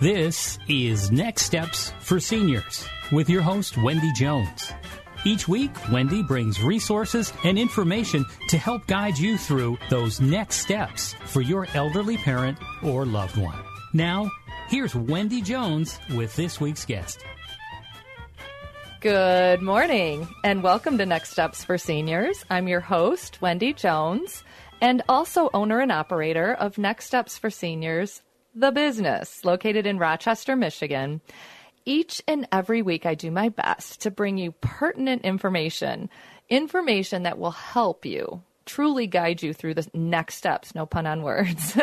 This is Next Steps for Seniors with your host, Wendy Jones. Each week, Wendy brings resources and information to help guide you through those next steps for your elderly parent or loved one. Now, here's Wendy Jones with this week's guest. Good morning, and welcome to Next Steps for Seniors. I'm your host, Wendy Jones, and also owner and operator of Next Steps for Seniors the business, located in Rochester, Michigan. Each and every week, I do my best to bring you pertinent information, information that will help you truly guide you through the next steps, no pun on words.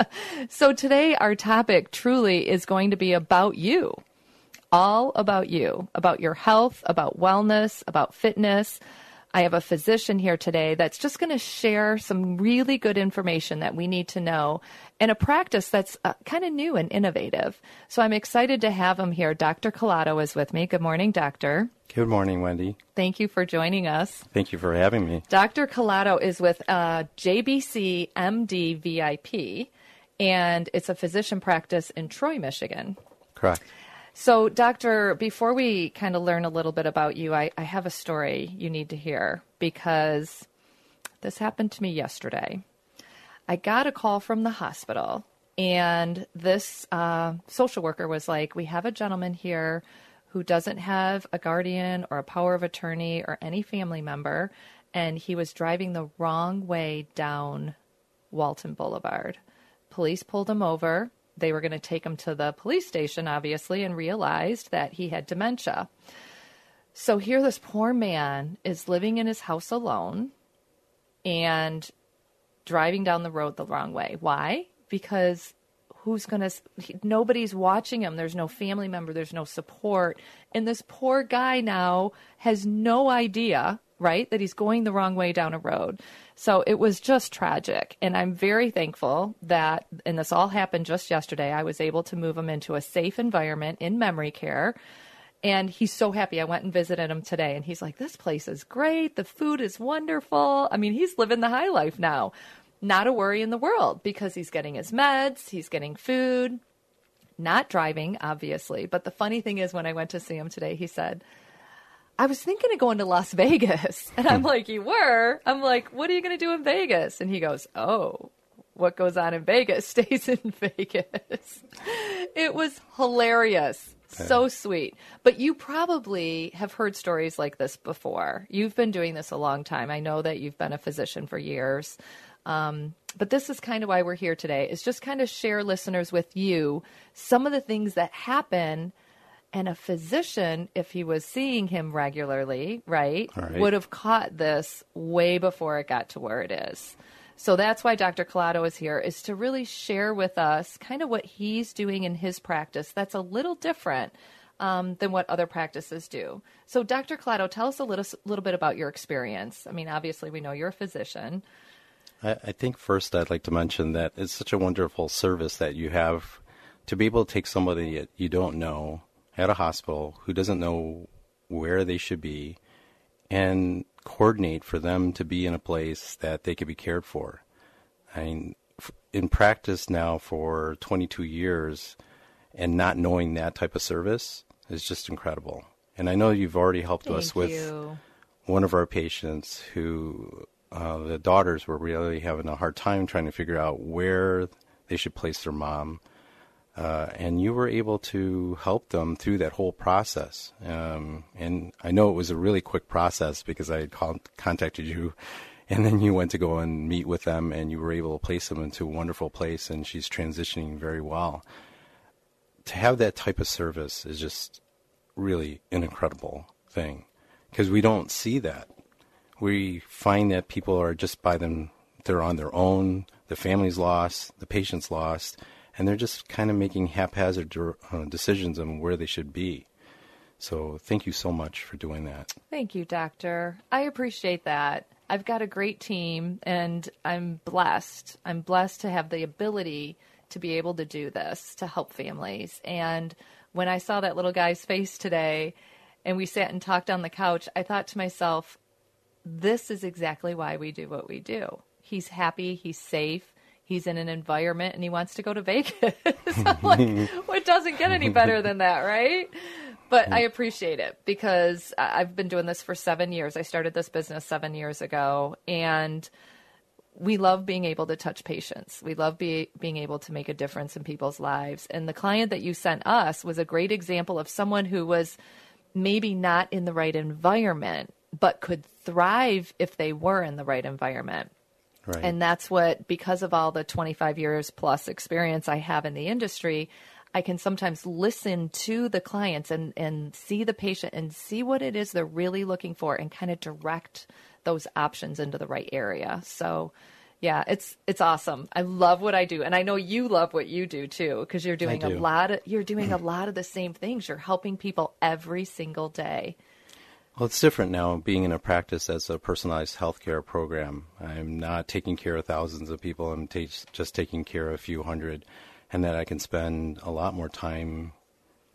so, today, our topic truly is going to be about you, all about you, about your health, about wellness, about fitness. I have a physician here today that's just going to share some really good information that we need to know and a practice that's uh, kind of new and innovative. So I'm excited to have him here. Dr. Calado is with me. Good morning, Doctor. Good morning, Wendy. Thank you for joining us. Thank you for having me. Dr. Calado is with uh, JBC MD VIP, and it's a physician practice in Troy, Michigan. Correct. So, Doctor, before we kind of learn a little bit about you, I, I have a story you need to hear because this happened to me yesterday. I got a call from the hospital, and this uh, social worker was like, We have a gentleman here who doesn't have a guardian or a power of attorney or any family member, and he was driving the wrong way down Walton Boulevard. Police pulled him over. They were going to take him to the police station, obviously, and realized that he had dementia. So here, this poor man is living in his house alone, and driving down the road the wrong way. Why? Because who's going to nobody's watching him there's no family member there's no support and this poor guy now has no idea right that he's going the wrong way down a road so it was just tragic and i'm very thankful that and this all happened just yesterday i was able to move him into a safe environment in memory care and he's so happy. I went and visited him today, and he's like, This place is great. The food is wonderful. I mean, he's living the high life now. Not a worry in the world because he's getting his meds, he's getting food, not driving, obviously. But the funny thing is, when I went to see him today, he said, I was thinking of going to Las Vegas. And I'm like, You were? I'm like, What are you going to do in Vegas? And he goes, Oh, what goes on in Vegas stays in Vegas. it was hilarious. So sweet. But you probably have heard stories like this before. You've been doing this a long time. I know that you've been a physician for years. Um, but this is kind of why we're here today, is just kind of share listeners with you some of the things that happen. And a physician, if he was seeing him regularly, right, right. would have caught this way before it got to where it is. So that's why Dr. Calado is here, is to really share with us kind of what he's doing in his practice that's a little different um, than what other practices do. So, Dr. Calado, tell us a little, little bit about your experience. I mean, obviously, we know you're a physician. I, I think first I'd like to mention that it's such a wonderful service that you have to be able to take somebody that you don't know at a hospital who doesn't know where they should be and coordinate for them to be in a place that they could be cared for. I mean, in practice now for 22 years and not knowing that type of service is just incredible. And I know you've already helped Thank us with you. one of our patients who uh, the daughters were really having a hard time trying to figure out where they should place their mom. Uh, and you were able to help them through that whole process. Um, and I know it was a really quick process because I had called, contacted you, and then you went to go and meet with them, and you were able to place them into a wonderful place, and she's transitioning very well. To have that type of service is just really an incredible thing because we don't see that. We find that people are just by them, they're on their own, the family's lost, the patient's lost, and they're just kind of making haphazard uh, decisions on where they should be. So thank you so much for doing that. Thank you, doctor. I appreciate that. I've got a great team and I'm blessed. I'm blessed to have the ability to be able to do this to help families. And when I saw that little guy's face today and we sat and talked on the couch, I thought to myself, this is exactly why we do what we do. He's happy, he's safe, he's in an environment, and he wants to go to Vegas. like, what doesn't get any better than that, right? But I appreciate it because I've been doing this for seven years. I started this business seven years ago, and we love being able to touch patients. We love be, being able to make a difference in people's lives. And the client that you sent us was a great example of someone who was maybe not in the right environment, but could thrive if they were in the right environment. Right. And that's what, because of all the 25 years plus experience I have in the industry, I can sometimes listen to the clients and, and see the patient and see what it is they're really looking for and kind of direct those options into the right area. So, yeah, it's it's awesome. I love what I do, and I know you love what you do too, because you're doing do. a lot of you're doing a lot of the same things. You're helping people every single day. Well, it's different now being in a practice as a personalized healthcare program. I'm not taking care of thousands of people. I'm t- just taking care of a few hundred and that I can spend a lot more time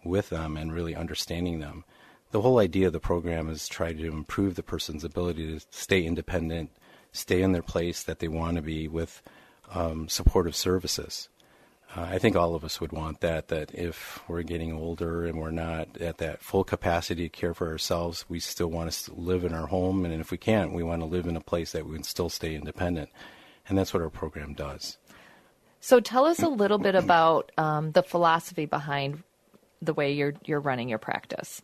with them and really understanding them. The whole idea of the program is try to improve the person's ability to stay independent, stay in their place that they want to be with um, supportive services. Uh, I think all of us would want that, that if we're getting older and we're not at that full capacity to care for ourselves, we still want to live in our home. And if we can't, we want to live in a place that we can still stay independent. And that's what our program does. So tell us a little bit about um, the philosophy behind the way you're you're running your practice.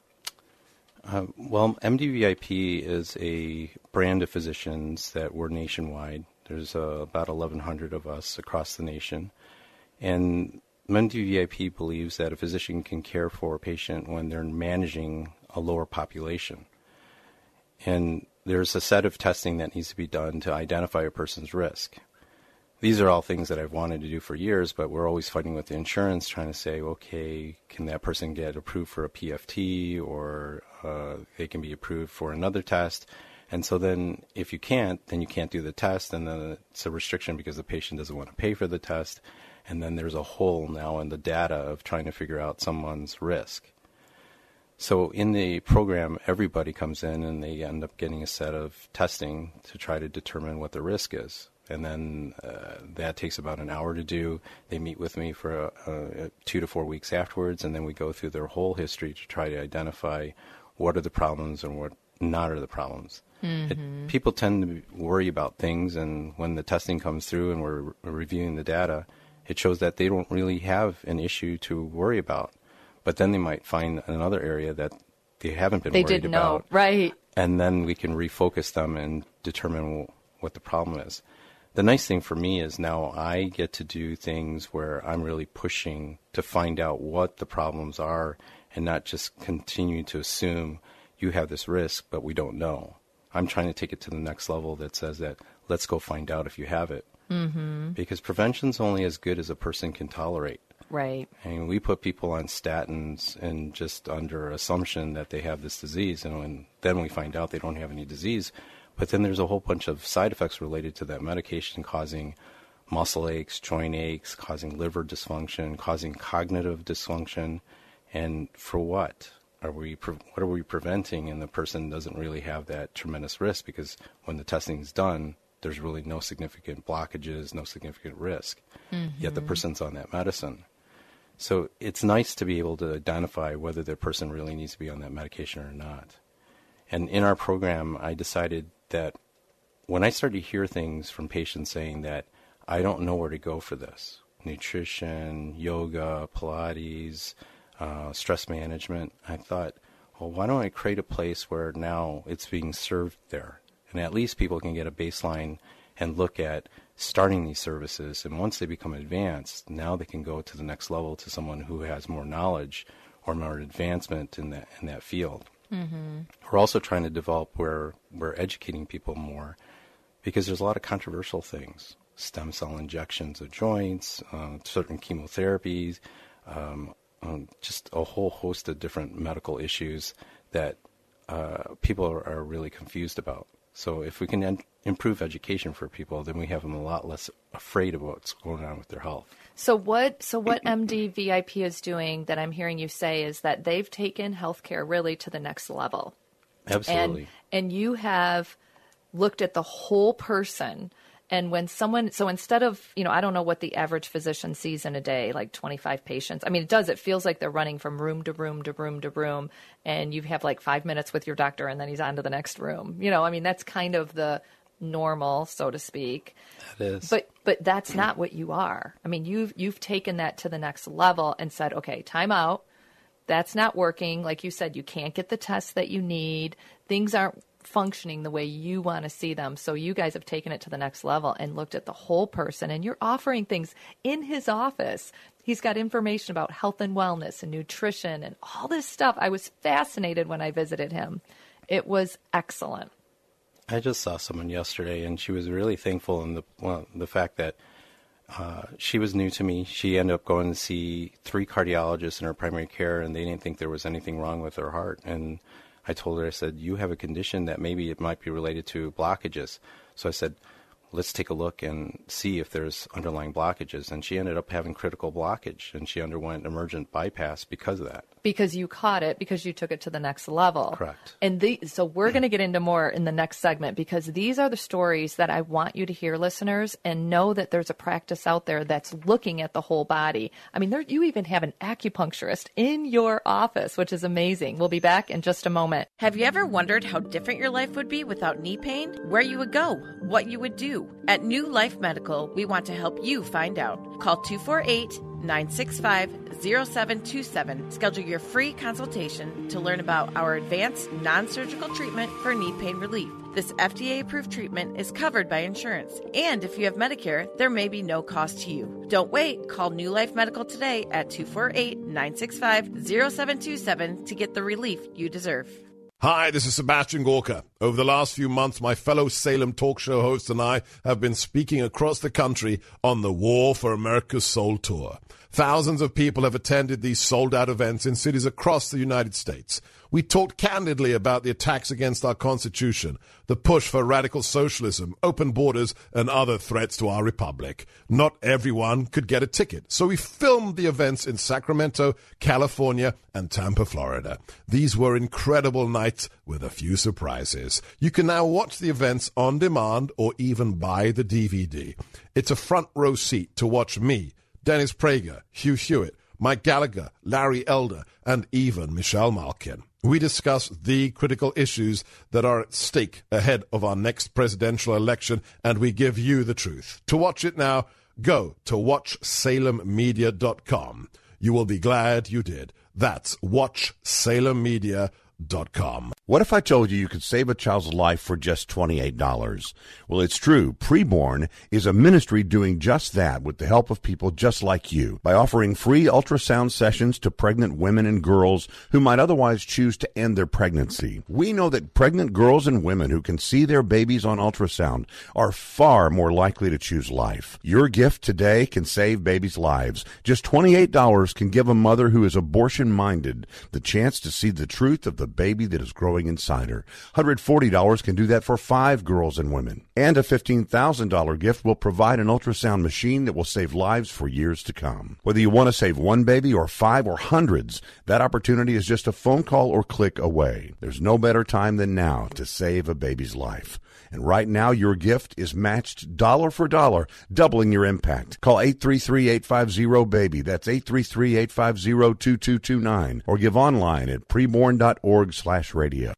Uh, well, MDVIP is a brand of physicians that we're nationwide. There's uh, about 1,100 of us across the nation, and MDVIP believes that a physician can care for a patient when they're managing a lower population. And there's a set of testing that needs to be done to identify a person's risk these are all things that I've wanted to do for years, but we're always fighting with the insurance, trying to say, okay, can that person get approved for a PFT or uh, they can be approved for another test? And so then if you can't, then you can't do the test, and then it's a restriction because the patient doesn't want to pay for the test. And then there's a hole now in the data of trying to figure out someone's risk. So in the program, everybody comes in and they end up getting a set of testing to try to determine what the risk is and then uh, that takes about an hour to do. They meet with me for uh, two to four weeks afterwards, and then we go through their whole history to try to identify what are the problems and what not are the problems. Mm-hmm. It, people tend to worry about things, and when the testing comes through and we're, we're reviewing the data, it shows that they don't really have an issue to worry about. But then they might find another area that they haven't been worried about. they worried didn't about. know, right? And then we can refocus them and determine what the problem is the nice thing for me is now I get to do things where I'm really pushing to find out what the problems are and not just continue to assume you have this risk, but we don't know. I'm trying to take it to the next level that says that let's go find out if you have it. Mm-hmm. Because prevention's only as good as a person can tolerate. Right. And we put people on statins and just under assumption that they have this disease, and when, then we find out they don't have any disease but then there's a whole bunch of side effects related to that medication causing muscle aches, joint aches, causing liver dysfunction, causing cognitive dysfunction. And for what? Are we pre- what are we preventing? And the person doesn't really have that tremendous risk because when the testing is done, there's really no significant blockages, no significant risk. Mm-hmm. Yet the person's on that medicine. So it's nice to be able to identify whether the person really needs to be on that medication or not. And in our program, I decided that when I started to hear things from patients saying that I don't know where to go for this nutrition, yoga, Pilates, uh, stress management I thought, well, why don't I create a place where now it's being served there? And at least people can get a baseline and look at starting these services. And once they become advanced, now they can go to the next level to someone who has more knowledge or more advancement in that, in that field. Mm-hmm. We're also trying to develop where we're educating people more because there's a lot of controversial things. stem cell injections of joints, uh, certain chemotherapies, um, um, just a whole host of different medical issues that uh, people are, are, really confused about. So if we can improve education for people, then we have them a lot less afraid of what's going on with their health. So what so what MD VIP is doing that I'm hearing you say is that they've taken healthcare really to the next level. Absolutely. And, and you have looked at the whole person and when someone, so instead of, you know, I don't know what the average physician sees in a day, like 25 patients. I mean, it does. It feels like they're running from room to room to room to room, and you have like five minutes with your doctor, and then he's on to the next room. You know, I mean, that's kind of the normal, so to speak. That is. But but that's not what you are. I mean, you've you've taken that to the next level and said, okay, time out. That's not working. Like you said, you can't get the tests that you need. Things aren't functioning the way you want to see them. So you guys have taken it to the next level and looked at the whole person and you're offering things in his office. He's got information about health and wellness and nutrition and all this stuff. I was fascinated when I visited him. It was excellent. I just saw someone yesterday and she was really thankful in the well, the fact that uh, she was new to me. She ended up going to see three cardiologists in her primary care, and they didn't think there was anything wrong with her heart. And I told her, I said, you have a condition that maybe it might be related to blockages. So I said, let's take a look and see if there's underlying blockages. And she ended up having critical blockage, and she underwent emergent bypass because of that because you caught it because you took it to the next level. Correct. And the, so we're going to get into more in the next segment because these are the stories that I want you to hear, listeners, and know that there's a practice out there that's looking at the whole body. I mean, there, you even have an acupuncturist in your office, which is amazing. We'll be back in just a moment. Have you ever wondered how different your life would be without knee pain? Where you would go? What you would do? At New Life Medical, we want to help you find out. Call 248 965 0727. Schedule your free consultation to learn about our advanced non surgical treatment for knee pain relief. This FDA approved treatment is covered by insurance, and if you have Medicare, there may be no cost to you. Don't wait. Call New Life Medical today at 248 965 0727 to get the relief you deserve. Hi, this is Sebastian Gorka. Over the last few months, my fellow Salem talk show hosts and I have been speaking across the country on the War for America's Soul Tour. Thousands of people have attended these sold out events in cities across the United States. We talked candidly about the attacks against our Constitution, the push for radical socialism, open borders, and other threats to our republic. Not everyone could get a ticket, so we filmed the events in Sacramento, California, and Tampa, Florida. These were incredible nights with a few surprises. You can now watch the events on demand or even buy the DVD. It's a front row seat to watch me Dennis Prager, Hugh Hewitt, Mike Gallagher, Larry Elder, and even Michelle Malkin. We discuss the critical issues that are at stake ahead of our next presidential election, and we give you the truth. To watch it now, go to watchsalemmedia.com. You will be glad you did. That's watchsalemmedia.com. What if I told you you could save a child's life for just $28? Well, it's true. Preborn is a ministry doing just that with the help of people just like you by offering free ultrasound sessions to pregnant women and girls who might otherwise choose to end their pregnancy. We know that pregnant girls and women who can see their babies on ultrasound are far more likely to choose life. Your gift today can save babies' lives. Just $28 can give a mother who is abortion minded the chance to see the truth of the baby that is growing inside her. $140 can do that for five girls and women. And a $15,000 gift will provide an ultrasound machine that will save lives for years to come. Whether you want to save one baby or five or hundreds, that opportunity is just a phone call or click away. There's no better time than now to save a baby's life. And right now, your gift is matched dollar for dollar, doubling your impact. Call 833-850-BABY. That's 833-850-2229. Or give online at preborn.org slash radio.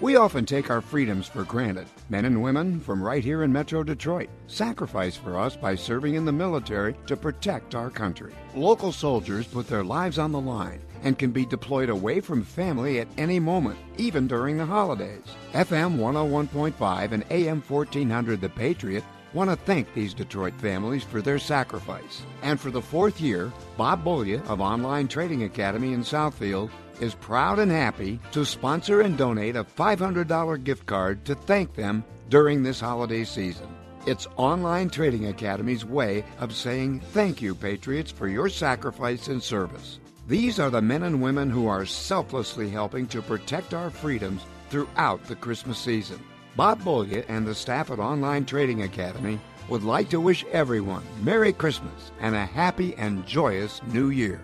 We often take our freedoms for granted. Men and women from right here in Metro Detroit sacrifice for us by serving in the military to protect our country. Local soldiers put their lives on the line and can be deployed away from family at any moment, even during the holidays. FM 101.5 and AM 1400 The Patriot want to thank these Detroit families for their sacrifice. And for the fourth year, Bob Bolia of Online Trading Academy in Southfield is proud and happy to sponsor and donate a $500 gift card to thank them during this holiday season. It's Online Trading Academy's way of saying thank you, Patriots, for your sacrifice and service. These are the men and women who are selflessly helping to protect our freedoms throughout the Christmas season. Bob Bolya and the staff at Online Trading Academy would like to wish everyone Merry Christmas and a happy and joyous New Year.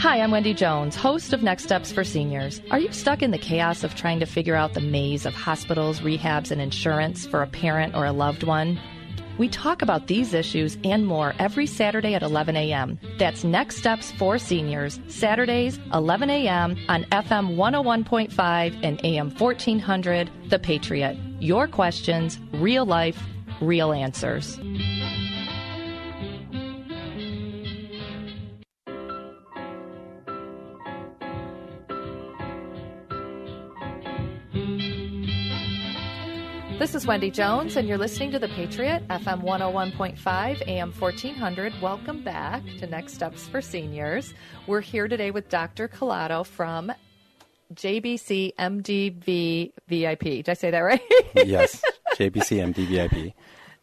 Hi, I'm Wendy Jones, host of Next Steps for Seniors. Are you stuck in the chaos of trying to figure out the maze of hospitals, rehabs, and insurance for a parent or a loved one? We talk about these issues and more every Saturday at 11 a.m. That's Next Steps for Seniors, Saturdays, 11 a.m. on FM 101.5 and AM 1400, The Patriot. Your questions, real life, real answers. This is Wendy Jones, and you're listening to The Patriot, FM 101.5, AM 1400. Welcome back to Next Steps for Seniors. We're here today with Dr. Calado from JBC MDV VIP. Did I say that right? yes, JBC MDVIP.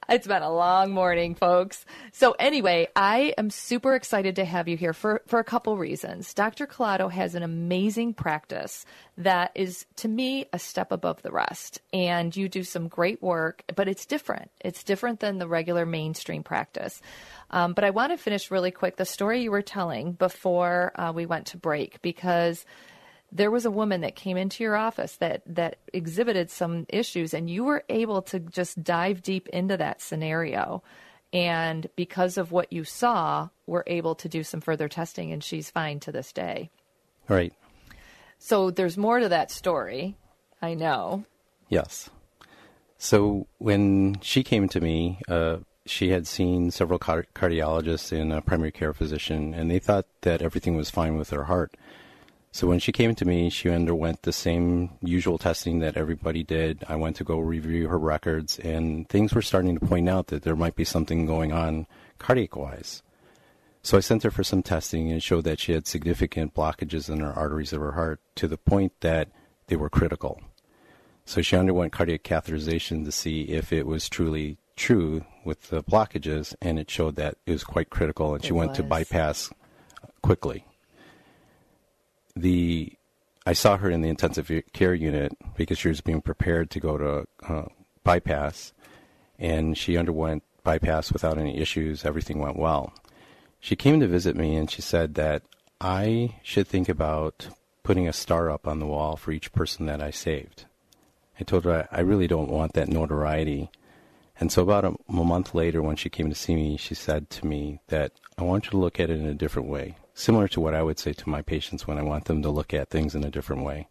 It's been a long morning, folks. So, anyway, I am super excited to have you here for, for a couple reasons. Dr. Calado has an amazing practice that is, to me, a step above the rest. And you do some great work, but it's different. It's different than the regular mainstream practice. Um, but I want to finish really quick the story you were telling before uh, we went to break because there was a woman that came into your office that that exhibited some issues and you were able to just dive deep into that scenario. And because of what you saw were able to do some further testing and she's fine to this day. Right. So there's more to that story i know. Yes. So when she came to me uh, she had seen several car- cardiologists and a primary care physician and they thought that everything was fine with her heart so when she came to me, she underwent the same usual testing that everybody did. I went to go review her records, and things were starting to point out that there might be something going on cardiac wise. So I sent her for some testing and showed that she had significant blockages in her arteries of her heart to the point that they were critical. So she underwent cardiac catheterization to see if it was truly true with the blockages, and it showed that it was quite critical, and It she went to bypass quickly the I saw her in the intensive care unit because she was being prepared to go to uh, bypass, and she underwent bypass without any issues. Everything went well. She came to visit me and she said that I should think about putting a star up on the wall for each person that I saved. I told her I, really don't want that notoriety. And so, about a, a month later, when she came to see me, she said to me that I want you to look at it in a different way, similar to what I would say to my patients when I want them to look at things in a different way.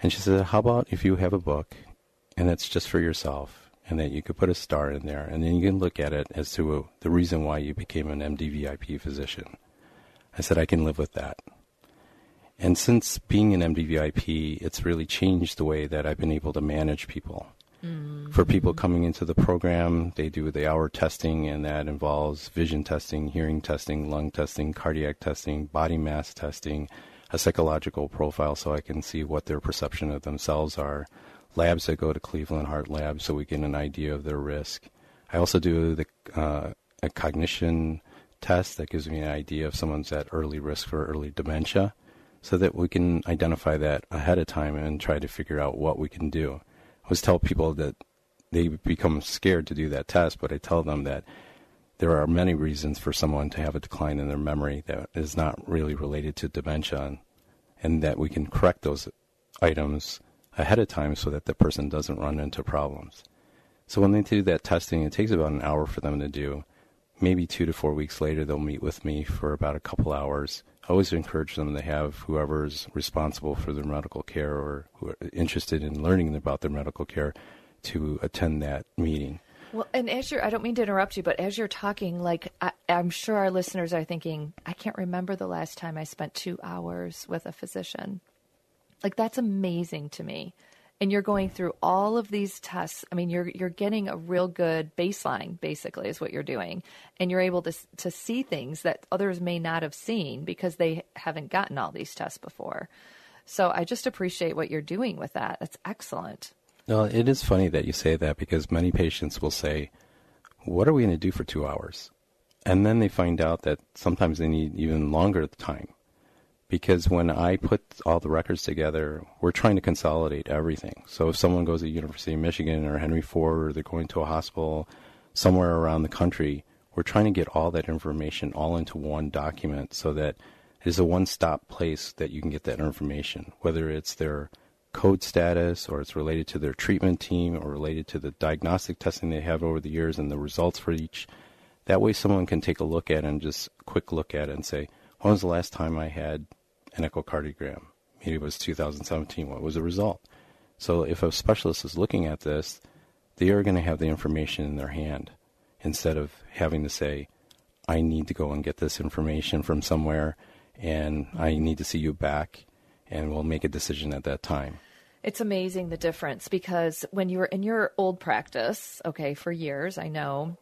And she said, How about if you have a book and it's just for yourself, and that you could put a star in there, and then you can look at it as to uh the reason why you became an MDVIP physician? I said, I can live with that. And since being an MDVIP, it's really changed the way that I've been able to manage people. For people coming into the program, they do the hour testing, and that involves vision testing, hearing testing, lung testing, cardiac testing, body mass testing, a psychological profile so I can see what their perception of themselves are, labs that go to Cleveland Heart Lab so we get an idea of their risk. I also do the uh, a cognition test that gives me an idea if someone's at early risk for early dementia so that we can identify that ahead of time and try to figure out what we can do. Always tell people that they become scared to do that test, but I tell them that there are many reasons for someone to have a decline in their memory that is not really related to dementia, and, and that we can correct those items ahead of time so that the person doesn't run into problems. So when they do that testing, it takes about an hour for them to do. Maybe two to four weeks later, they'll meet with me for about a couple hours. Always encourage them to have whoever's responsible for their medical care or who are interested in learning about their medical care to attend that meeting. Well, and as you're, I don't mean to interrupt you, but as you're talking, like, I, I'm sure our listeners are thinking, I can't remember the last time I spent two hours with a physician. Like, that's amazing to me. And you're going through all of these tests. I mean, you're you're getting a real good baseline, basically, is what you're doing, and you're able to to see things that others may not have seen because they haven't gotten all these tests before. So I just appreciate what you're doing with that. That's excellent. Well, it is funny that you say that because many patients will say, What are we going to do for two hours? And then they find out that sometimes they need even longer time. Because when I put all the records together, we're trying to consolidate everything. So if someone goes to University of Michigan or Henry Ford or they're going to a hospital somewhere around the country, we're trying to get all that information all into one document so that it is a one-stop place that you can get that information, whether it's their code status or it's related to their treatment team or related to the diagnostic testing they have over the years and the results for each. That way someone can take a look at it and just quick look at it and say, when was the last time I had an echocardiogram? Maybe it was 2017. What was the result? So if a specialist is looking at this, they are going to have the information in their hand instead of having to say, I need to go and get this information from somewhere and I need to see you back and we'll make a decision at that time. It's amazing the difference because when you were in your old practice, okay, for years, I know,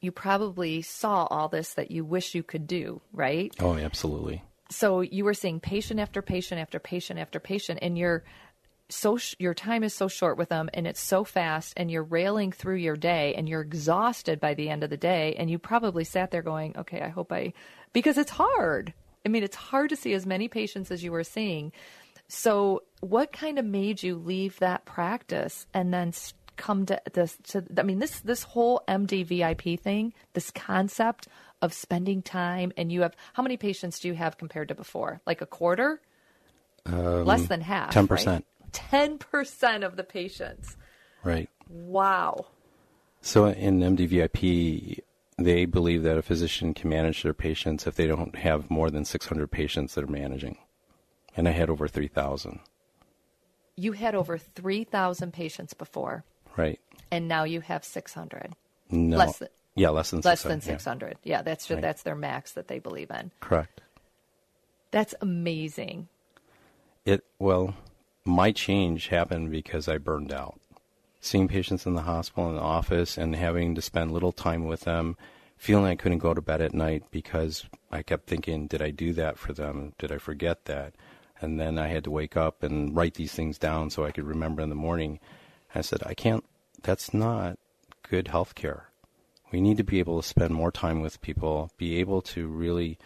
you probably saw all this that you wish you could do, right? Oh, absolutely. So you were seeing patient after patient after patient after patient, and you're so sh- your time is so short with them, and it's so fast, and you're railing through your day, and you're exhausted by the end of the day, and you probably sat there going, "Okay, I hope I," because it's hard. I mean, it's hard to see as many patients as you were seeing. So, what kind of made you leave that practice and then come to this? To I mean, this this whole MD VIP thing, this concept of spending time, and you have how many patients do you have compared to before? Like a quarter? Um, Less than half. Ten percent. Ten percent of the patients. Right. Wow. So in MDVIP, they believe that a physician can manage their patients if they don't have more than 600 patients that are managing. And I had over 3,000. You had over 3,000 patients before. Right. And now you have 600. No. Less than, yeah, less than less 600, than 600. Yeah, yeah that's right. that's their max that they believe in. Correct. That's amazing. It well, my change happened because I burned out seeing patients in the hospital and the office and having to spend little time with them, feeling I couldn't go to bed at night because I kept thinking, did I do that for them? Did I forget that? And then I had to wake up and write these things down so I could remember in the morning. I said, I can't, that's not good health care. We need to be able to spend more time with people, be able to really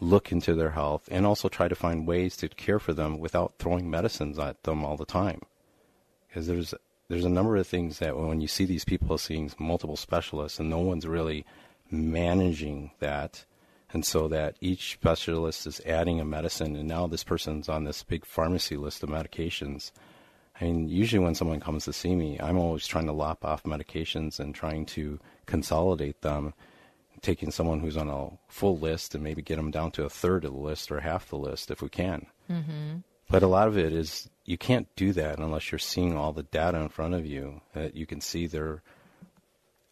look into their health, and also try to find ways to care for them without throwing medicines at them all the time. Because there's there's a number of things that when you see these people seeing multiple specialists and no one's really managing that and so that each specialist is adding a medicine and now this person's on this big pharmacy list of medications i mean usually when someone comes to see me i'm always trying to lop off medications and trying to consolidate them taking someone who's on a full list and maybe get them down to a third of the list or half the list if we can mm-hmm. but a lot of it is you can't do that unless you're seeing all the data in front of you that you can see their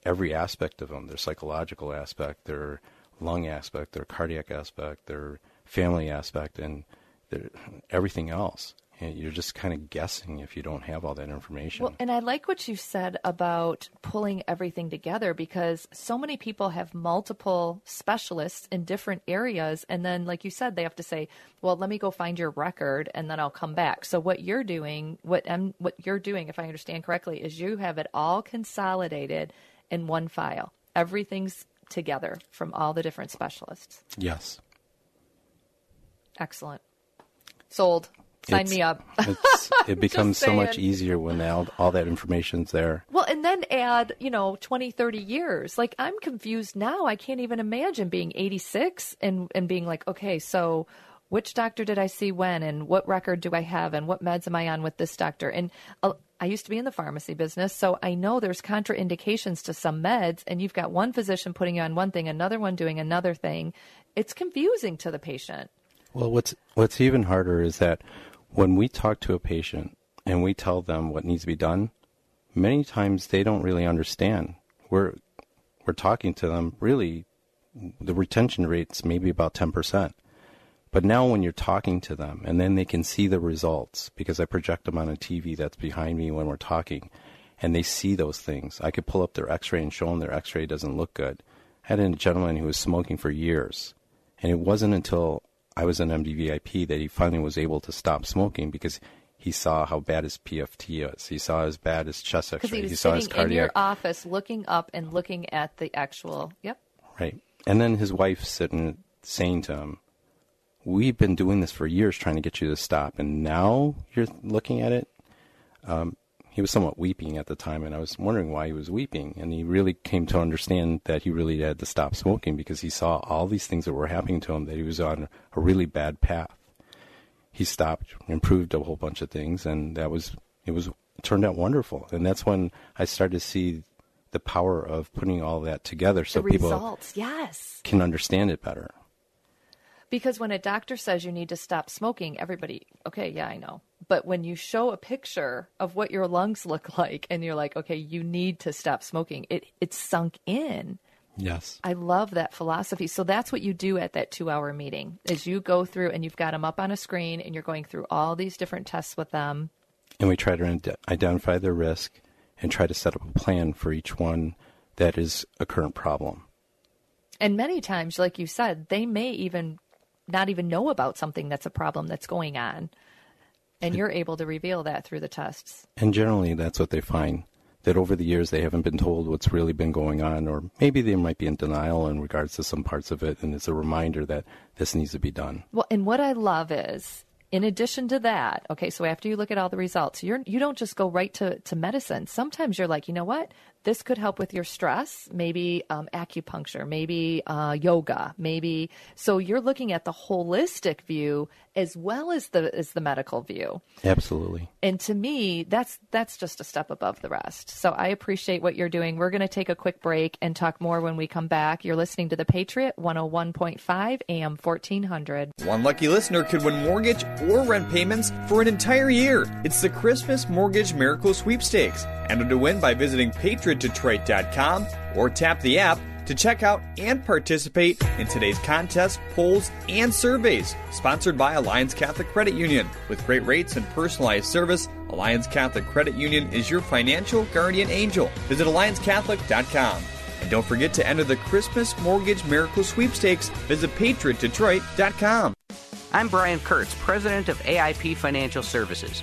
every aspect of them their psychological aspect their lung aspect their cardiac aspect their family aspect and their, everything else you're just kind of guessing if you don't have all that information. Well, and I like what you said about pulling everything together because so many people have multiple specialists in different areas. And then, like you said, they have to say, well, let me go find your record and then I'll come back. So, what you're doing, what, um, what you're doing, if I understand correctly, is you have it all consolidated in one file. Everything's together from all the different specialists. Yes. Excellent. Sold. Sign it's, me up. it becomes so much easier when all, all that information's there. Well, and then add, you know, 20, 30 years. Like, I'm confused now. I can't even imagine being 86 and, and being like, okay, so which doctor did I see when and what record do I have and what meds am I on with this doctor? And uh, I used to be in the pharmacy business, so I know there's contraindications to some meds, and you've got one physician putting you on one thing, another one doing another thing. It's confusing to the patient. Well, what's what's even harder is that when we talk to a patient and we tell them what needs to be done, many times they don't really understand. We're we're talking to them really the retention rate's maybe about 10%. But now when you're talking to them and then they can see the results because I project them on a TV that's behind me when we're talking and they see those things. I could pull up their x-ray and show them their x-ray doesn't look good. I had a gentleman who was smoking for years and it wasn't until I was an MDVIP that he finally was able to stop smoking because he saw how bad his PFT is. He saw as bad his chest X-ray. he was He saw his sitting in cardiac. your office looking up and looking at the actual. Yep. Right. And then his wife sitting saying to him, We've been doing this for years trying to get you to stop, and now you're looking at it. Um, he was somewhat weeping at the time, and I was wondering why he was weeping. And he really came to understand that he really had to stop smoking because he saw all these things that were happening to him, that he was on a really bad path. He stopped, improved a whole bunch of things, and that was, it was, it turned out wonderful. And that's when I started to see the power of putting all that together so the people results, yes. can understand it better. Because when a doctor says you need to stop smoking, everybody, okay, yeah, I know. But when you show a picture of what your lungs look like and you're like, okay, you need to stop smoking, it it's sunk in. Yes. I love that philosophy. So that's what you do at that 2-hour meeting. Is you go through and you've got them up on a screen and you're going through all these different tests with them. And we try to identify their risk and try to set up a plan for each one that is a current problem. And many times, like you said, they may even not even know about something that's a problem that's going on. And you're able to reveal that through the tests. And generally, that's what they find. That over the years, they haven't been told what's really been going on, or maybe they might be in denial in regards to some parts of it. And it's a reminder that this needs to be done. Well, and what I love is, in addition to that, okay, so after you look at all the results, you're you don't just go right to, to medicine. Sometimes you're like, you know what, this could help with your stress. Maybe um, acupuncture, maybe uh, yoga, maybe. So you're looking at the holistic view as well as the as the medical view. Absolutely. And to me, that's that's just a step above the rest. So I appreciate what you're doing. We're going to take a quick break and talk more when we come back. You're listening to the Patriot 101.5 AM 1400. One lucky listener could win mortgage or rent payments for an entire year. It's the Christmas Mortgage Miracle Sweepstakes. Enter to win by visiting patriotdetroit.com or tap the app to check out and participate in today's contest, polls, and surveys. Sponsored by Alliance Catholic Credit Union. With great rates and personalized service, Alliance Catholic Credit Union is your financial guardian angel. Visit AllianceCatholic.com. And don't forget to enter the Christmas Mortgage Miracle Sweepstakes. Visit patriotdetroit.com. I'm Brian Kurtz, president of AIP Financial Services.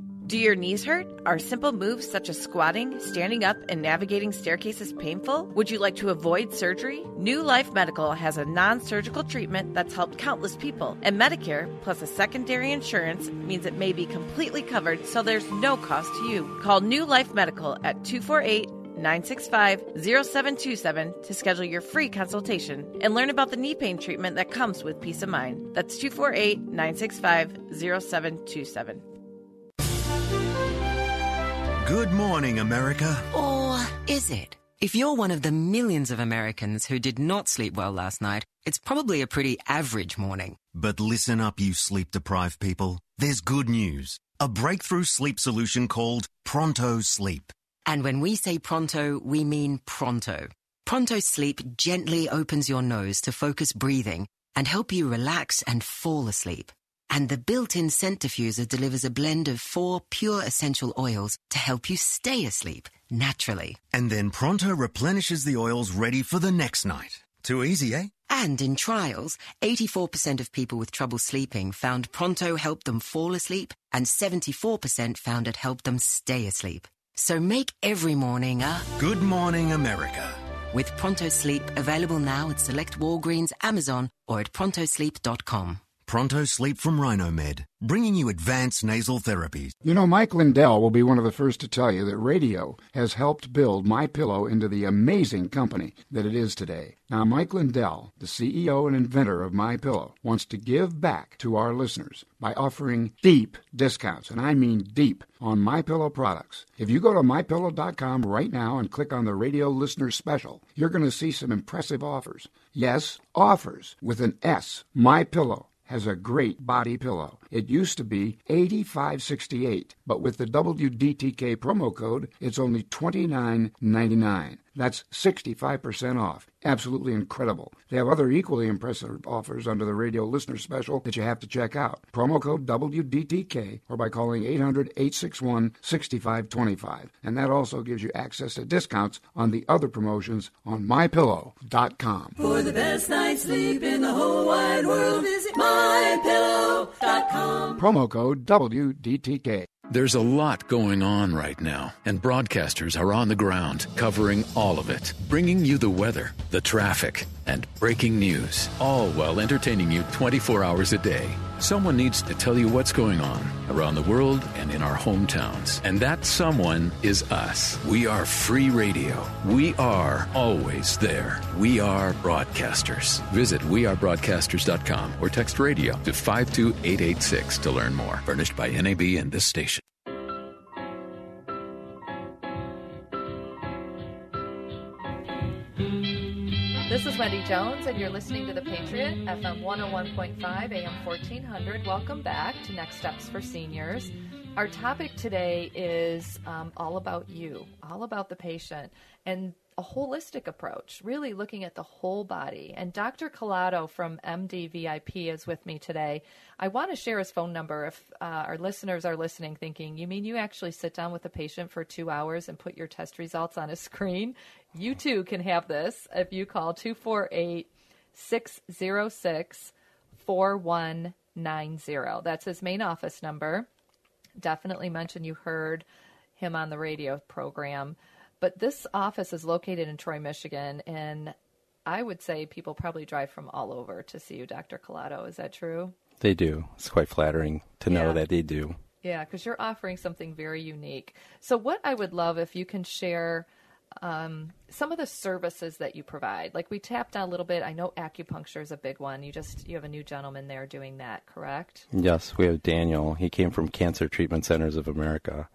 Do your knees hurt? Are simple moves such as squatting, standing up, and navigating staircases painful? Would you like to avoid surgery? New Life Medical has a non surgical treatment that's helped countless people, and Medicare plus a secondary insurance means it may be completely covered so there's no cost to you. Call New Life Medical at 248 965 0727 to schedule your free consultation and learn about the knee pain treatment that comes with peace of mind. That's 248 965 0727. Good morning, America. Or is it? If you're one of the millions of Americans who did not sleep well last night, it's probably a pretty average morning. But listen up, you sleep deprived people. There's good news. A breakthrough sleep solution called Pronto Sleep. And when we say pronto, we mean pronto. Pronto Sleep gently opens your nose to focus breathing and help you relax and fall asleep. And the built-in scent diffuser delivers a blend of four pure essential oils to help you stay asleep naturally. And then Pronto replenishes the oils ready for the next night. Too easy, eh? And in trials, 84% of people with trouble sleeping found Pronto helped them fall asleep, and 74% found it helped them stay asleep. So make every morning a Good morning, America. with Pronto Sleep available now at select Walgreens, Amazon, or at prontosleep.com. Pronto Sleep from Rhinomed, bringing you advanced nasal therapies. You know, Mike Lindell will be one of the first to tell you that radio has helped build My Pillow into the amazing company that it is today. Now, Mike Lindell, the CEO and inventor of My Pillow, wants to give back to our listeners by offering deep discounts, and I mean deep, on My Pillow products. If you go to mypillow.com right now and click on the radio listener special, you're going to see some impressive offers. Yes, offers with an S. My Pillow has a great body pillow. It used to be 8568, but with the WDTK promo code, it's only $29.99. That's 65% off. Absolutely incredible. They have other equally impressive offers under the radio listener special that you have to check out. Promo code WDTK or by calling 800 861 6525. And that also gives you access to discounts on the other promotions on mypillow.com. For the best night's sleep in the whole wide world, visit mypillow.com. Promo code WDTK. There's a lot going on right now, and broadcasters are on the ground covering all of it, bringing you the weather, the traffic, and breaking news, all while entertaining you 24 hours a day. Someone needs to tell you what's going on around the world and in our hometowns. And that someone is us. We are free radio. We are always there. We are broadcasters. Visit wearebroadcasters.com or text radio to 52886 to learn more. Furnished by NAB and this station. Wendy Jones, and you're listening to The Patriot, FM 101.5, AM 1400. Welcome back to Next Steps for Seniors. Our topic today is um, all about you, all about the patient, and a holistic approach, really looking at the whole body. And Dr. Calado from MD VIP is with me today. I want to share his phone number if uh, our listeners are listening, thinking, you mean you actually sit down with a patient for two hours and put your test results on a screen? You too can have this if you call 248 606 4190. That's his main office number. Definitely mention you heard him on the radio program. But this office is located in Troy, Michigan, and I would say people probably drive from all over to see you, Dr. Calado. Is that true? They do. It's quite flattering to know Yeah. that they do. Yeah, because you're offering something very unique. So, what I would love if you can share um, some of the services that you provide. Like we tapped on a little bit. I know acupuncture is a big one. You just you have a new gentleman there doing that, correct? Yes, we have Daniel. He came from Cancer Treatment Centers of America,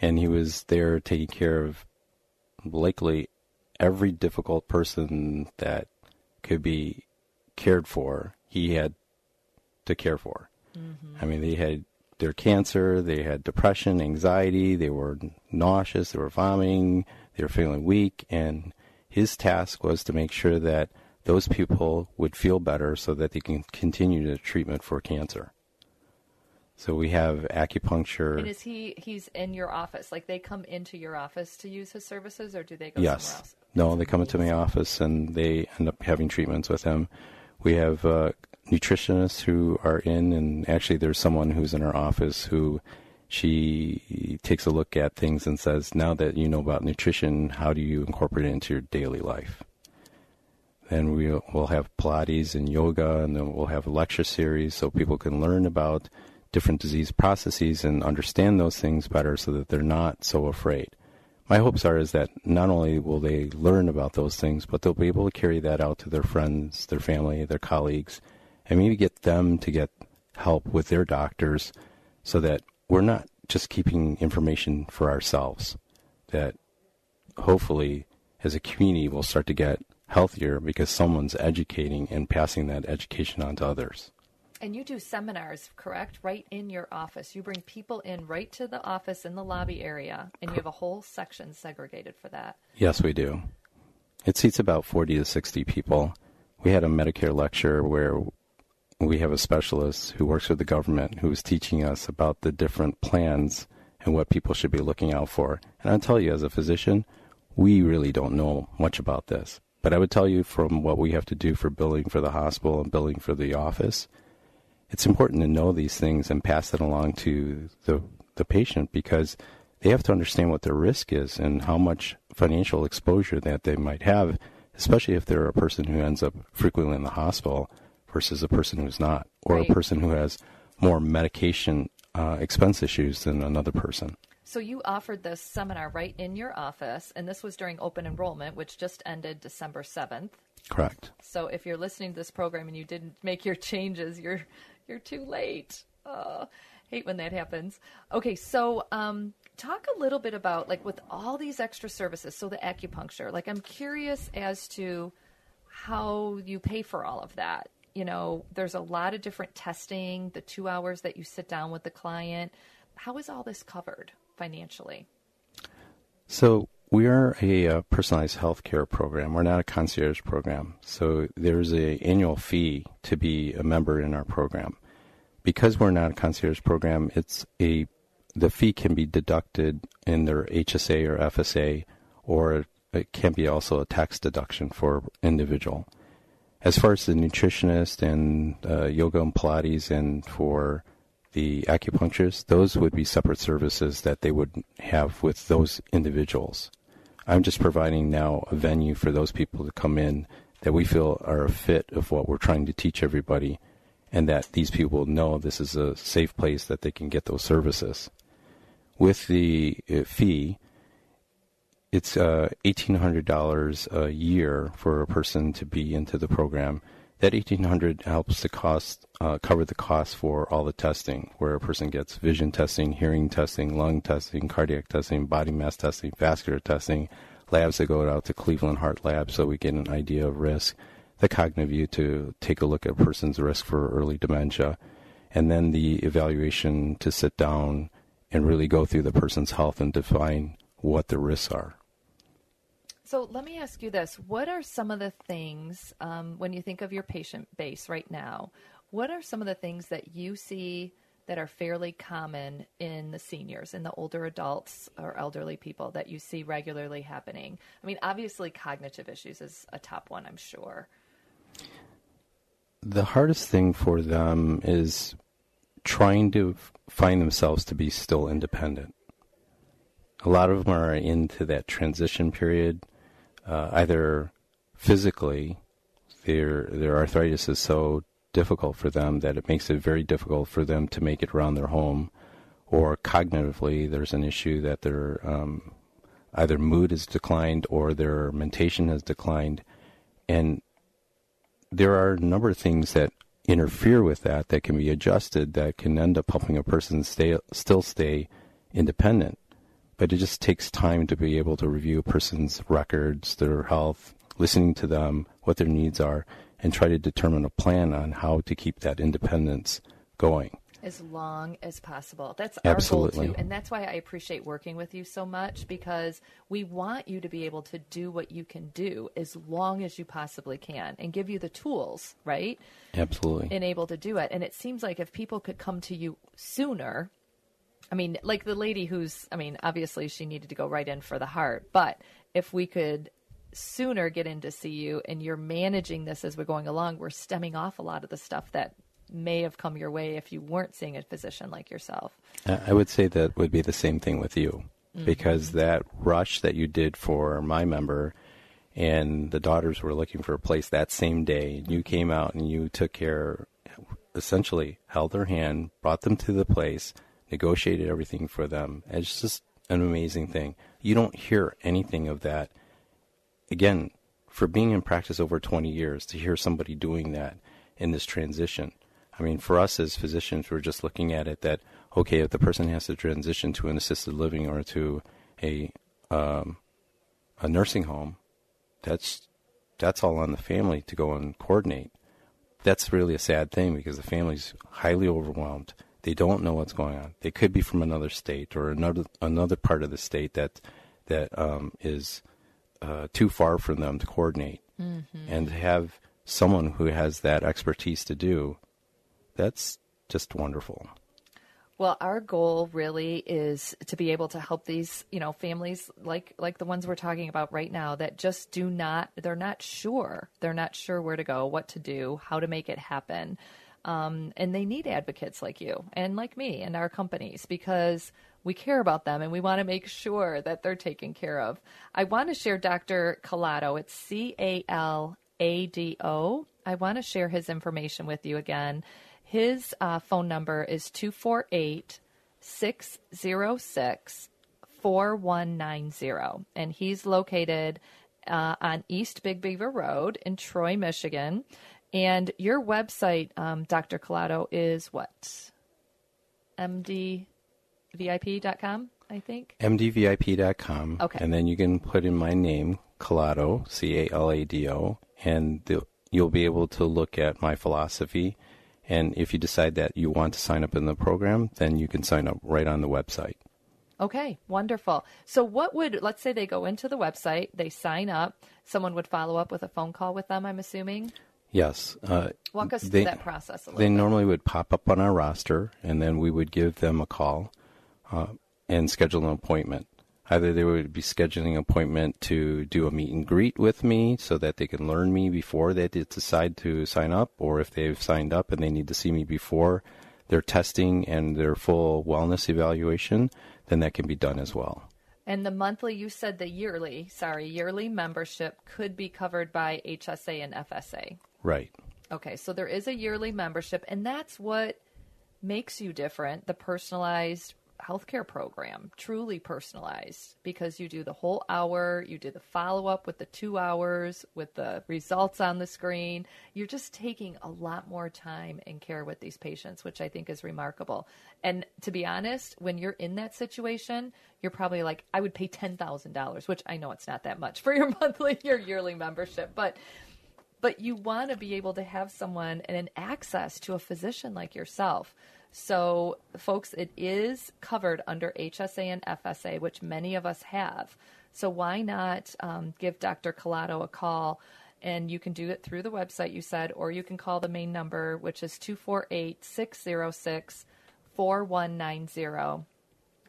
and he was there taking care of likely every difficult person that could be cared for. He had to care for. I mean, they had their cancer, they had depression, anxiety, they were nauseous, they were vomiting, they were feeling weak, and his task was to make sure that those people would feel better so that they can continue the treatment for cancer. So we have acupuncture. And is he he's in your office? Like they come into your office to use his services, or do they go yes. somewhere else? No, they come into my office and they end up having treatments with him. We have uh, nutritionists who are in, and actually, there's someone who's in our office who she takes a look at things and says, "Now that you know about nutrition, how do you incorporate it into your daily life?" Then we'll, we'll have Pilates and yoga, and then we'll have a lecture series so people can learn about different disease processes and understand those things better so that they're not so afraid. My hopes are is that not only will they learn about those things, but they'll be able to carry that out to their friends, their family, their colleagues, and maybe get them to get help with their doctors so that we're not just keeping information for ourselves. That hopefully, as a community, we'll start to get healthier because someone's educating and passing that education on to others. And you do seminars, correct? Right in your office. You bring people in right to the office in the lobby area, and you have a whole section segregated for that. Yes, we do. It seats about 40 to 60 people. We had a Medicare lecture where we have a specialist who works with the government who is teaching us about the different plans and what people should be looking out for. And I'll tell you, as a physician, we really don't know much about this. But I would tell you from what we have to do for billing for the hospital and billing for the office, it's important to know these things and pass it along to the, the patient because they have to understand what their risk is and how much financial exposure that they might have, especially if they're a person who ends up frequently in the hospital versus a person who's not, or Right. a person who has more medication uh, expense issues than another person. So you offered this seminar right in your office, and this was during open enrollment, which just ended December 7th. Correct. So if you're listening to this program and you didn't make your changes, you're you're too late. Uh, hate when that happens. Okay, so um, talk a little bit about like with all these extra services. So the acupuncture, like I'm curious as to how you pay for all of that. You know, there's a lot of different testing, the two hours that you sit down with the client. How is all this covered financially? So we are a uh, personalized health care program. We're not a concierge program. So there's a annual fee to be a member in our program. Because we're not a concierge program, it's a the fee can be deducted in their HSA or FSA, or it can be also a tax deduction for individual. As far as the nutritionist and uh, yoga and Pilates, and for the acupuncturist, those would be separate services that they would have with those individuals. I'm just providing now a venue for those people to come in that we feel are a fit of what we're trying to teach everybody, and that these people know this is a safe place that they can get those services. With the uh, fee, it's uh, $1,800 a year for a person to be into the program. That 1,800 helps the cost uh, cover the cost for all the testing, where a person gets vision testing, hearing testing, lung testing, cardiac testing, body mass testing, vascular testing, labs that go out to Cleveland Heart Lab, so we get an idea of risk. The cognitive view to take a look at a person's risk for early dementia, and then the evaluation to sit down and really go through the person's health and define what the risks are. So let me ask you this: What are some of the things um, when you think of your patient base right now? What are some of the things that you see that are fairly common in the seniors, in the older adults or elderly people that you see regularly happening? I mean, obviously, cognitive issues is a top one, I'm sure. The hardest thing for them is trying to find themselves to be still independent. A lot of them are into that transition period uh, either physically, their their arthritis is so difficult for them that it makes it very difficult for them to make it around their home, or cognitively, there's an issue that their um, either mood has declined or their mentation has declined, and there are a number of things that interfere with that that can be adjusted that can end up helping a person stay still stay independent but it just takes time to be able to review a person's records, their health, listening to them, what their needs are, and try to determine a plan on how to keep that independence going. As long as possible. That's Absolutely. our goal too. And that's why I appreciate working with you so much because we want you to be able to do what you can do as long as you possibly can and give you the tools, right? Absolutely. And able to do it. And it seems like if people could come to you sooner, I mean, like the lady who's, I mean, obviously she needed to go right in for the heart, but if we could sooner get in to see you and you're managing this as we're going along, we're stemming off a lot of the stuff that may have come your way if you weren't seeing a physician like yourself. I would say that would be the same thing with you mm-hmm. because that rush that you did for my member and the daughters were looking for a place that same day and you came out and you took care essentially held their hand brought them to the place negotiated everything for them. It's just an amazing thing. You don't hear anything of that. Again, for being in practice over 20 years, to hear somebody doing that in this transition. I mean, for us as physicians, we're just looking at it that, okay, if the person has to transition to an assisted living or to a, um, a nursing home, that's, that's all on the family to go and coordinate. That's really a sad thing because the family's highly overwhelmed they don't know what's going on. They could be from another state or another another part of the state that that um, is uh, too far for them to coordinate. Mm-hmm. And to have someone who has that expertise to do, that's just wonderful. Well, our goal really is to be able to help these, you know, families like like the ones we're talking about right now that just do not they're not sure. They're not sure where to go, what to do, how to make it happen. Um, and they need advocates like you and like me and our companies because we care about them and we want to make sure that they're taken care of. I want to share Dr. Calado. It's C A L A D O. I want to share his information with you again. His uh, phone number is 248 606 4190. And he's located uh, on East Big Beaver Road in Troy, Michigan. And your website, um, Dr. Calado, is what? MDVIP.com, I think? MDVIP.com. Okay. And then you can put in my name, Calado, C A L A D O. And the you'll be able to look at my philosophy. And if you decide that you want to sign up in the program, then you can sign up right on the website. Okay, wonderful. So, what would, let's say they go into the website, they sign up, someone would follow up with a phone call with them, I'm assuming? Yes. Uh, Walk us they, through that process a little They bit. normally would pop up on our roster, and then we would give them a call uh, and schedule an appointment. Either they would be scheduling an appointment to do a meet and greet with me so that they can learn me before they decide to sign up, or if they've signed up and they need to see me before their testing and their full wellness evaluation, then that can be done as well. And the monthly, you said the yearly, sorry, yearly membership could be covered by HSA and FSA. Right. Okay, so there is a yearly membership, and that's what makes you different the personalized healthcare program, truly personalized, because you do the whole hour, you do the follow up with the two hours, with the results on the screen. You're just taking a lot more time and care with these patients, which I think is remarkable. And to be honest, when you're in that situation, you're probably like, I would pay $10,000, which I know it's not that much for your monthly, your yearly membership, but but you want to be able to have someone and an access to a physician like yourself. So, folks, it is covered under HSA and FSA, which many of us have. So, why not um, give Dr. Calado a call? And you can do it through the website, you said, or you can call the main number, which is 248 606 4190.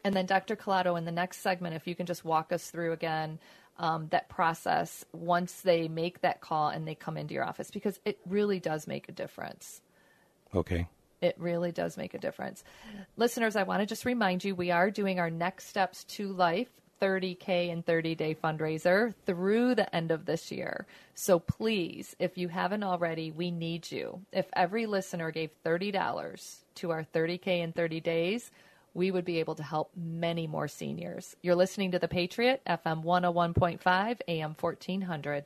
And then, Dr. Calado, in the next segment, if you can just walk us through again um, that process once they make that call and they come into your office, because it really does make a difference. Okay. It really does make a difference. Listeners, I want to just remind you we are doing our Next Steps to Life 30K and 30 day fundraiser through the end of this year. So please, if you haven't already, we need you. If every listener gave $30 to our 30K in 30 days, we would be able to help many more seniors. You're listening to The Patriot, FM 101.5, AM 1400.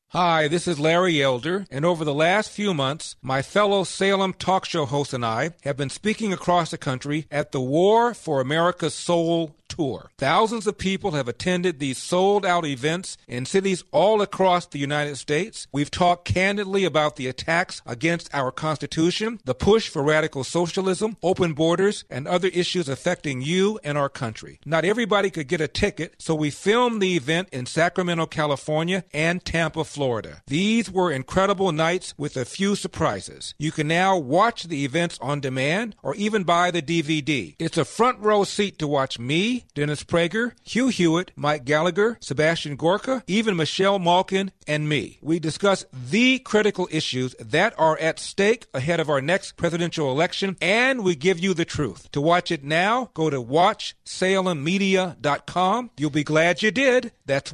Hi, this is Larry Elder, and over the last few months, my fellow Salem talk show hosts and I have been speaking across the country at the War for America's Soul tour. Thousands of people have attended these sold out events in cities all across the United States. We've talked candidly about the attacks against our Constitution, the push for radical socialism, open borders, and other issues affecting you and our country. Not everybody could get a ticket, so we filmed the event in Sacramento, California and Tampa, Florida. These were incredible nights with a few surprises. You can now watch the events on demand or even buy the DVD. It's a front row seat to watch me, Dennis Prager, Hugh Hewitt, Mike Gallagher, Sebastian Gorka, even Michelle Malkin, and me. We discuss the critical issues that are at stake ahead of our next presidential election, and we give you the truth. To watch it now, go to watchsalemmedia.com. You'll be glad you did. That's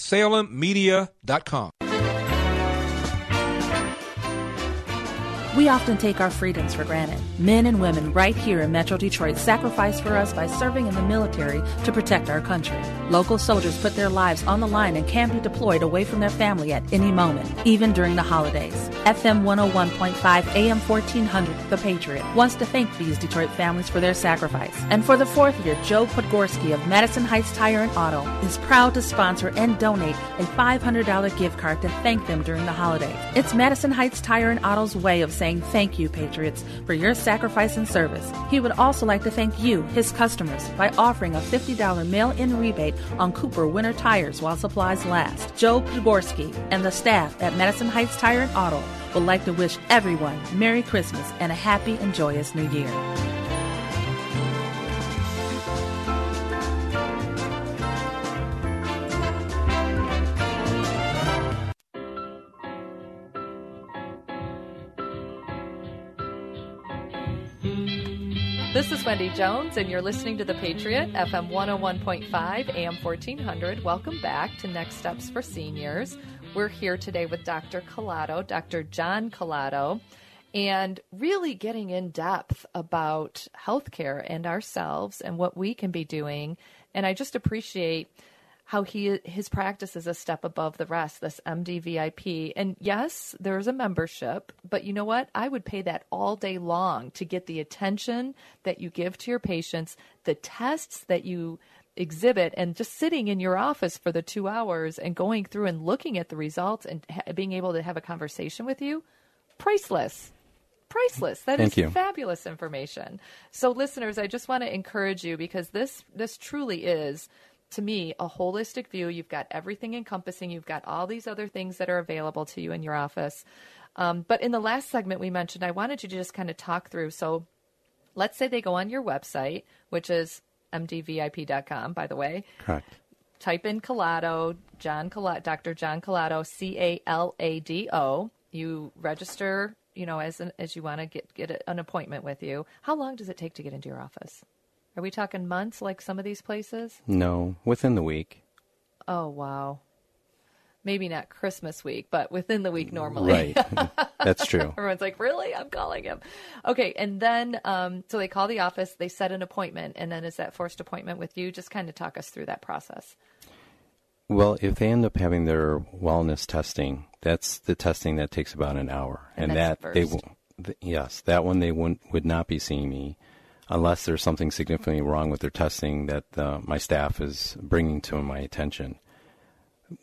watchsalemmedia.com. We often take our freedoms for granted. Men and women right here in Metro Detroit sacrifice for us by serving in the military to protect our country. Local soldiers put their lives on the line and can be deployed away from their family at any moment, even during the holidays. FM 101.5 AM 1400, The Patriot, wants to thank these Detroit families for their sacrifice. And for the fourth year, Joe Podgorski of Madison Heights Tire and Auto is proud to sponsor and donate a $500 gift card to thank them during the holidays. It's Madison Heights Tire and Auto's way of saying saying thank you, Patriots, for your sacrifice and service. He would also like to thank you, his customers, by offering a $50 mail in rebate on Cooper winter tires while supplies last. Joe Podgorski and the staff at Madison Heights Tire and Auto would like to wish everyone Merry Christmas and a happy and joyous New Year. This is Wendy Jones, and you're listening to The Patriot, FM 101.5, AM 1400. Welcome back to Next Steps for Seniors. We're here today with Dr. Calado, Dr. John Calado, and really getting in depth about healthcare and ourselves and what we can be doing. And I just appreciate how he his practice is a step above the rest this mdvip and yes there's a membership but you know what? I would pay that all day long to get the attention that you give to your patients the tests that you exhibit and just sitting in your office for the two hours and going through and looking at the results and ha- being able to have a conversation with you priceless. Priceless. That is Thank you. fabulous information. So listeners i just want to encourage you because this this truly is to me a holistic view you've got everything encompassing you've got all these other things that are available to you in your office um, but in the last segment we mentioned i wanted you to just kind of talk through so let's say they go on your website which is mdvip.com by the way Correct. type in Calado, John Calado, Dr. John Calado, C A L A D O. You register, you know, as an, as you want to get get an appointment with you. How long does it take to get into your office? Are we talking months like some of these places? No, within the week. Oh wow. Maybe not Christmas week, but within the week normally. Right. That's true. Everyone's like, really? I'm calling him. Okay. And then, um, so they call the office, they set an appointment, and then is that forced appointment with you? Just kind of talk us through that process. Well, if they end up having their wellness testing, that's the testing that takes about an hour, And and, that they will. th- yes, that one they wouldn't would not be seeing me unless there's something significantly wrong with their testing that uh, my staff is bringing to my attention.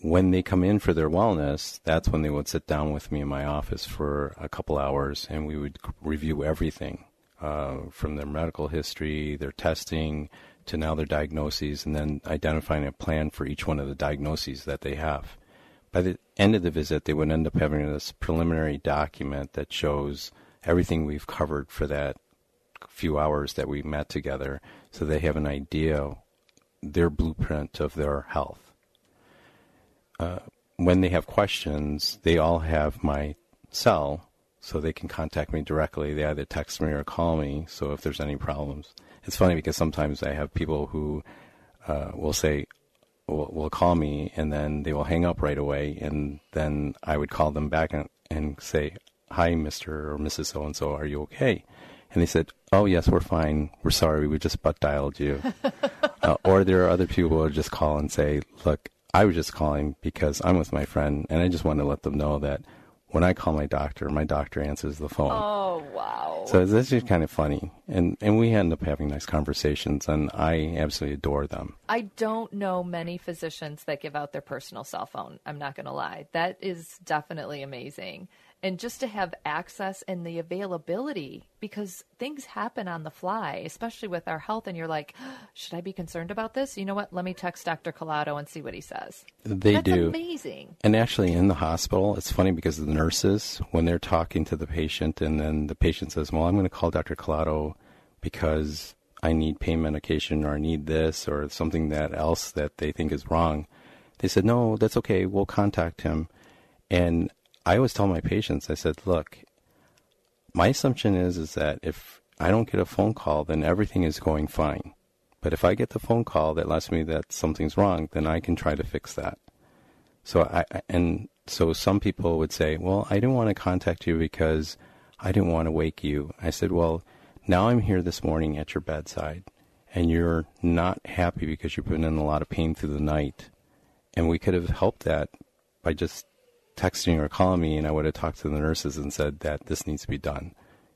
When they come in for their wellness, that's when they would sit down with me in my office for a couple hours, and we would review everything uh, from their medical history, their testing, to now their diagnoses, and then identifying a plan for each one of the diagnoses that they have. By the end of the visit, they would end up having this preliminary document that shows everything we've covered for that few hours that we met together, so they have an idea, their blueprint of their health. Uh, when they have questions, they all have my cell, so they can contact me directly. They either text me or call me. So if there's any problems, it's funny because sometimes I have people who uh, will say, will, will call me, and then they will hang up right away, and then I would call them back and, and say, "Hi, Mister or Mrs. So and So, are you okay?" And they said, "Oh yes, we're fine. We're sorry. We just butt dialed you." uh, or there are other people who just call and say, "Look, I was just calling because I'm with my friend, and I just want to let them know that when I call my doctor, my doctor answers the phone." Oh, wow. So it's actually kind of funny, and and we end up having nice conversations, and I absolutely adore them. I don't know many physicians that give out their personal cell phone. I'm not going to lie. That is definitely amazing. And just to have access and the availability because things happen on the fly, especially with our health. And you're like, should I be concerned about this? You know what? Let me text Dr. Calado and see what he says. They That's do. amazing. And actually, in the hospital, it's funny because the nurses, when they're talking to the patient, and then the patient says, "Well, I'm going to call Dr. Calado because I need pain medication, or I need this, or something that else that they think is wrong," they said, "No, that's okay. We'll contact him." And I always tell my patients, I said, "Look, my assumption is is that if I don't get a phone call, then everything is going fine. But if I get the phone call that lets me that something's wrong, then I can try to fix that." So I and so some people would say, "Well, I didn't want to contact you because I didn't want to wake you." I said, "Well, now I'm here this morning at your bedside, and you're not happy because you've been in a lot of pain through the night, and we could have helped that by just texting or calling me, and I would have talked to the nurses and said that this needs to be done."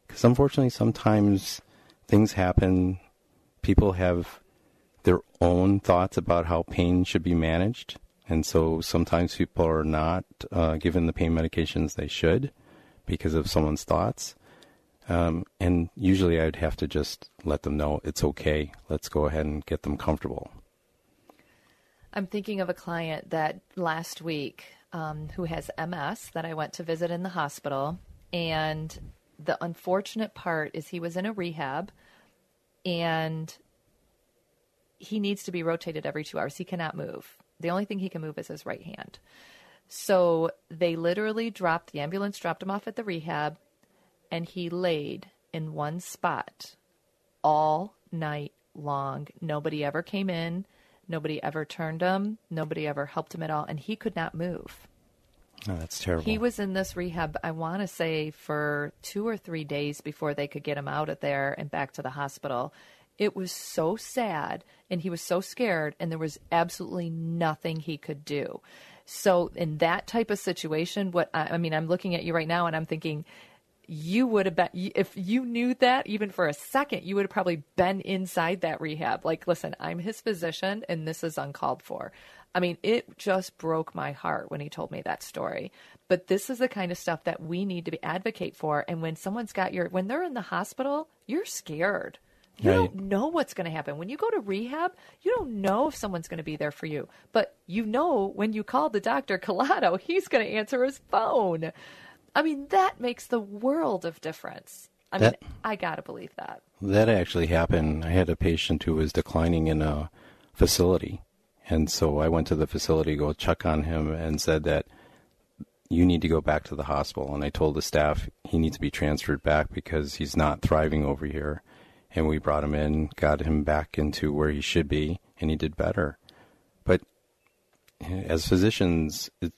Because unfortunately, sometimes things happen. People have their own thoughts about how pain should be managed. And so sometimes people are not uh, given the pain medications they should because of someone's thoughts. Um, and usually I'd have to just let them know it's okay. Let's go ahead and get them comfortable. I'm thinking of a client that last week um, who has MS that I went to visit in the hospital. And the unfortunate part is he was in a rehab and he needs to be rotated every two hours. He cannot move. The only thing he can move is his right hand. So they literally dropped the ambulance, dropped him off at the rehab, and he laid in one spot all night long. Nobody ever came in. Nobody ever turned him. Nobody ever helped him at all. And he could not move. Oh, that's terrible. He was in this rehab, I want to say, for two or three days before they could get him out of there and back to the hospital. It was so sad, and he was so scared, and there was absolutely nothing he could do. So, in that type of situation, what I, I mean, I'm looking at you right now, and I'm thinking, you would have been if you knew that even for a second you would have probably been inside that rehab like listen i'm his physician and this is uncalled for i mean it just broke my heart when he told me that story but this is the kind of stuff that we need to be advocate for and when someone's got your when they're in the hospital you're scared you Right. don't know what's going to happen. When you go to rehab, you don't know if someone's going to be there for you. But you know when you call the doctor Calado, he's going to answer his phone. I mean, that makes the world of difference. I That- mean, I got to believe that. That actually happened. I had a patient who was declining in a facility. And so I went to the facility to go check on him and said that you need to go back to the hospital. And I told the staff he needs to be transferred back because he's not thriving over here. And we brought him in, got him back into where he should be, and he did better. But eh, as physicians, it-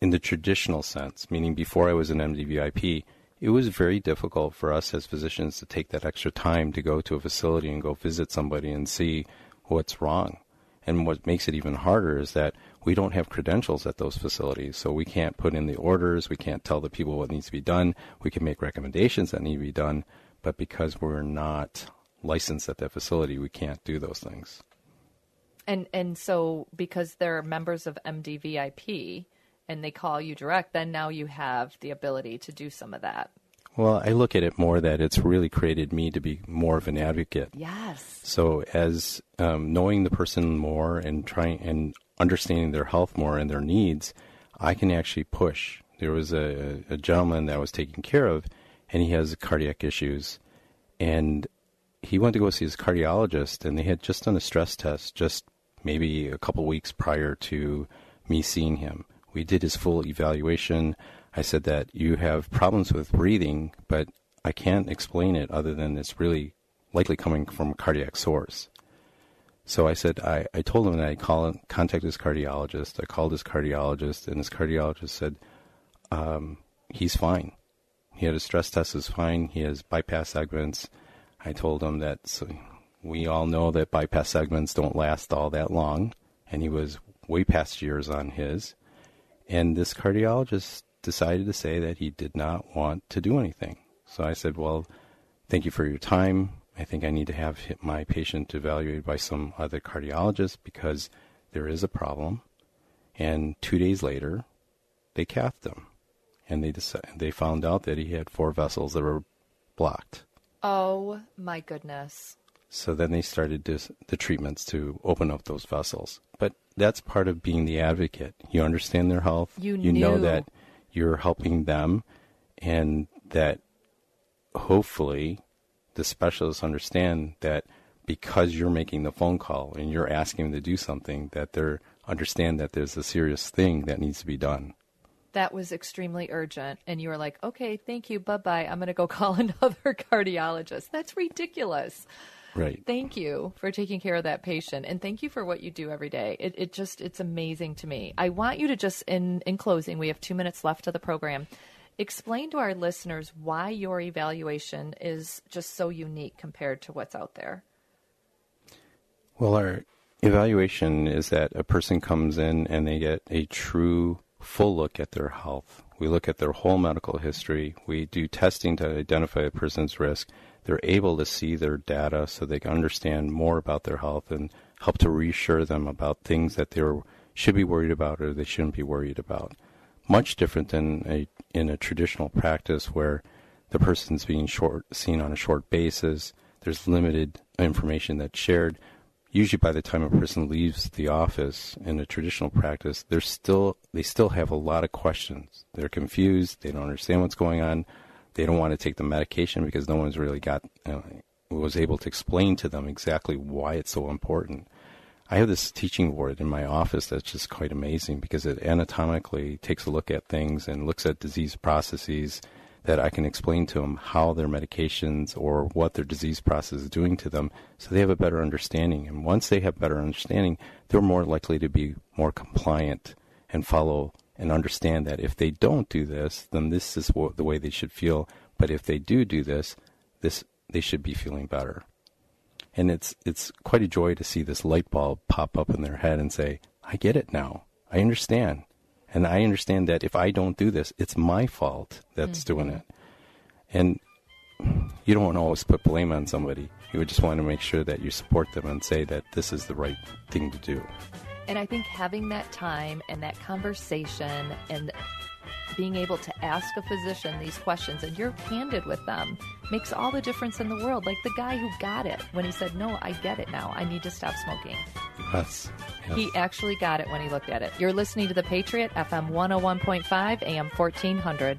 in the traditional sense, meaning before I was an MDVIP, it was very difficult for us as physicians to take that extra time to go to a facility and go visit somebody and see what's wrong. And what makes it even harder is that we don't have credentials at those facilities. So we can't put in the orders, we can't tell the people what needs to be done, we can make recommendations that need to be done, but because we're not licensed at that facility, we can't do those things. And and so because they're members of MDVIP and they call you direct, then now you have the ability to do some of that. Well, I look at it more that it's really created me to be more of an advocate. Yes. So as um, knowing the person more and trying and understanding their health more and their needs, I can actually push. There was a, a gentleman that I was taking care of, and he has cardiac issues, and he went to go see his cardiologist, and they had just done a stress test just maybe a couple weeks prior to me seeing him. We did his full evaluation. I said that you have problems with breathing, but I can't explain it other than it's really likely coming from a cardiac source. So I said, I, I told him that I call contact his cardiologist. I called his cardiologist, and his cardiologist said, um, he's fine. He had a stress test, is fine. He has bypass segments. I told him that so we all know that bypass segments don't last all that long, and he was way past years on his. And this cardiologist decided to say that he did not want to do anything. So I said, Well, thank you for your time. I think I need to have my patient evaluated by some other cardiologist because there is a problem. And two days later, they cathed him, and they decided, they found out that he had four vessels that were blocked. Oh my goodness. So then they started this, the treatments to open up those vessels. But that's part of being the advocate. You understand their health. You know knew. that you're helping them, and that hopefully the specialists understand that because you're making the phone call and you're asking them to do something, that they're understand that there's a serious thing that needs to be done. That was extremely urgent. And you were like, okay, thank you. Bye bye. I'm going to go call another cardiologist. That's ridiculous. Right. Thank you for taking care of that patient, and thank you for what you do every day. It, it just it's amazing to me. I want you to just in in closing, we have two minutes left of the program. Explain to our listeners why your evaluation is just so unique compared to what's out there. Well, our evaluation is that a person comes in and they get a true full look at their health. We look at their whole medical history. We do testing to identify a person's risk. They're able to see their data so they can understand more about their health and help to reassure them about things that they should be worried about or they shouldn't be worried about. Much different than a, in a traditional practice where the person's being short seen on a short basis. There's limited information that's shared. Usually, by the time a person leaves the office in a traditional practice, they're still they still have a lot of questions. They're confused. They don't understand what's going on. They don't want to take the medication because no one's really got was able to explain to them exactly why it's so important. I have this teaching board in my office that's just quite amazing because it anatomically takes a look at things and looks at disease processes that I can explain to them how their medications or what their disease process is doing to them so they have a better understanding. And once they have better understanding, they're more likely to be more compliant and follow and understand that if they don't do this, then this is what, the way they should feel. But if they do do this, this they should be feeling better and it's it's quite a joy to see this light bulb pop up in their head and say, "I get it now. I understand." And I understand that if I don't do this, it's my fault that's mm-hmm. doing it. And you don't want to always put blame on somebody. You would just want to make sure that you support them and say that this is the right thing to do. And I think having that time and that conversation and being able to ask a physician these questions and you're candid with them makes all the difference in the world. Like the guy who got it when he said, No, I get it now. I need to stop smoking. Yes. yes. He actually got it when he looked at it. You're listening to The Patriot, FM 101.5, AM 1400.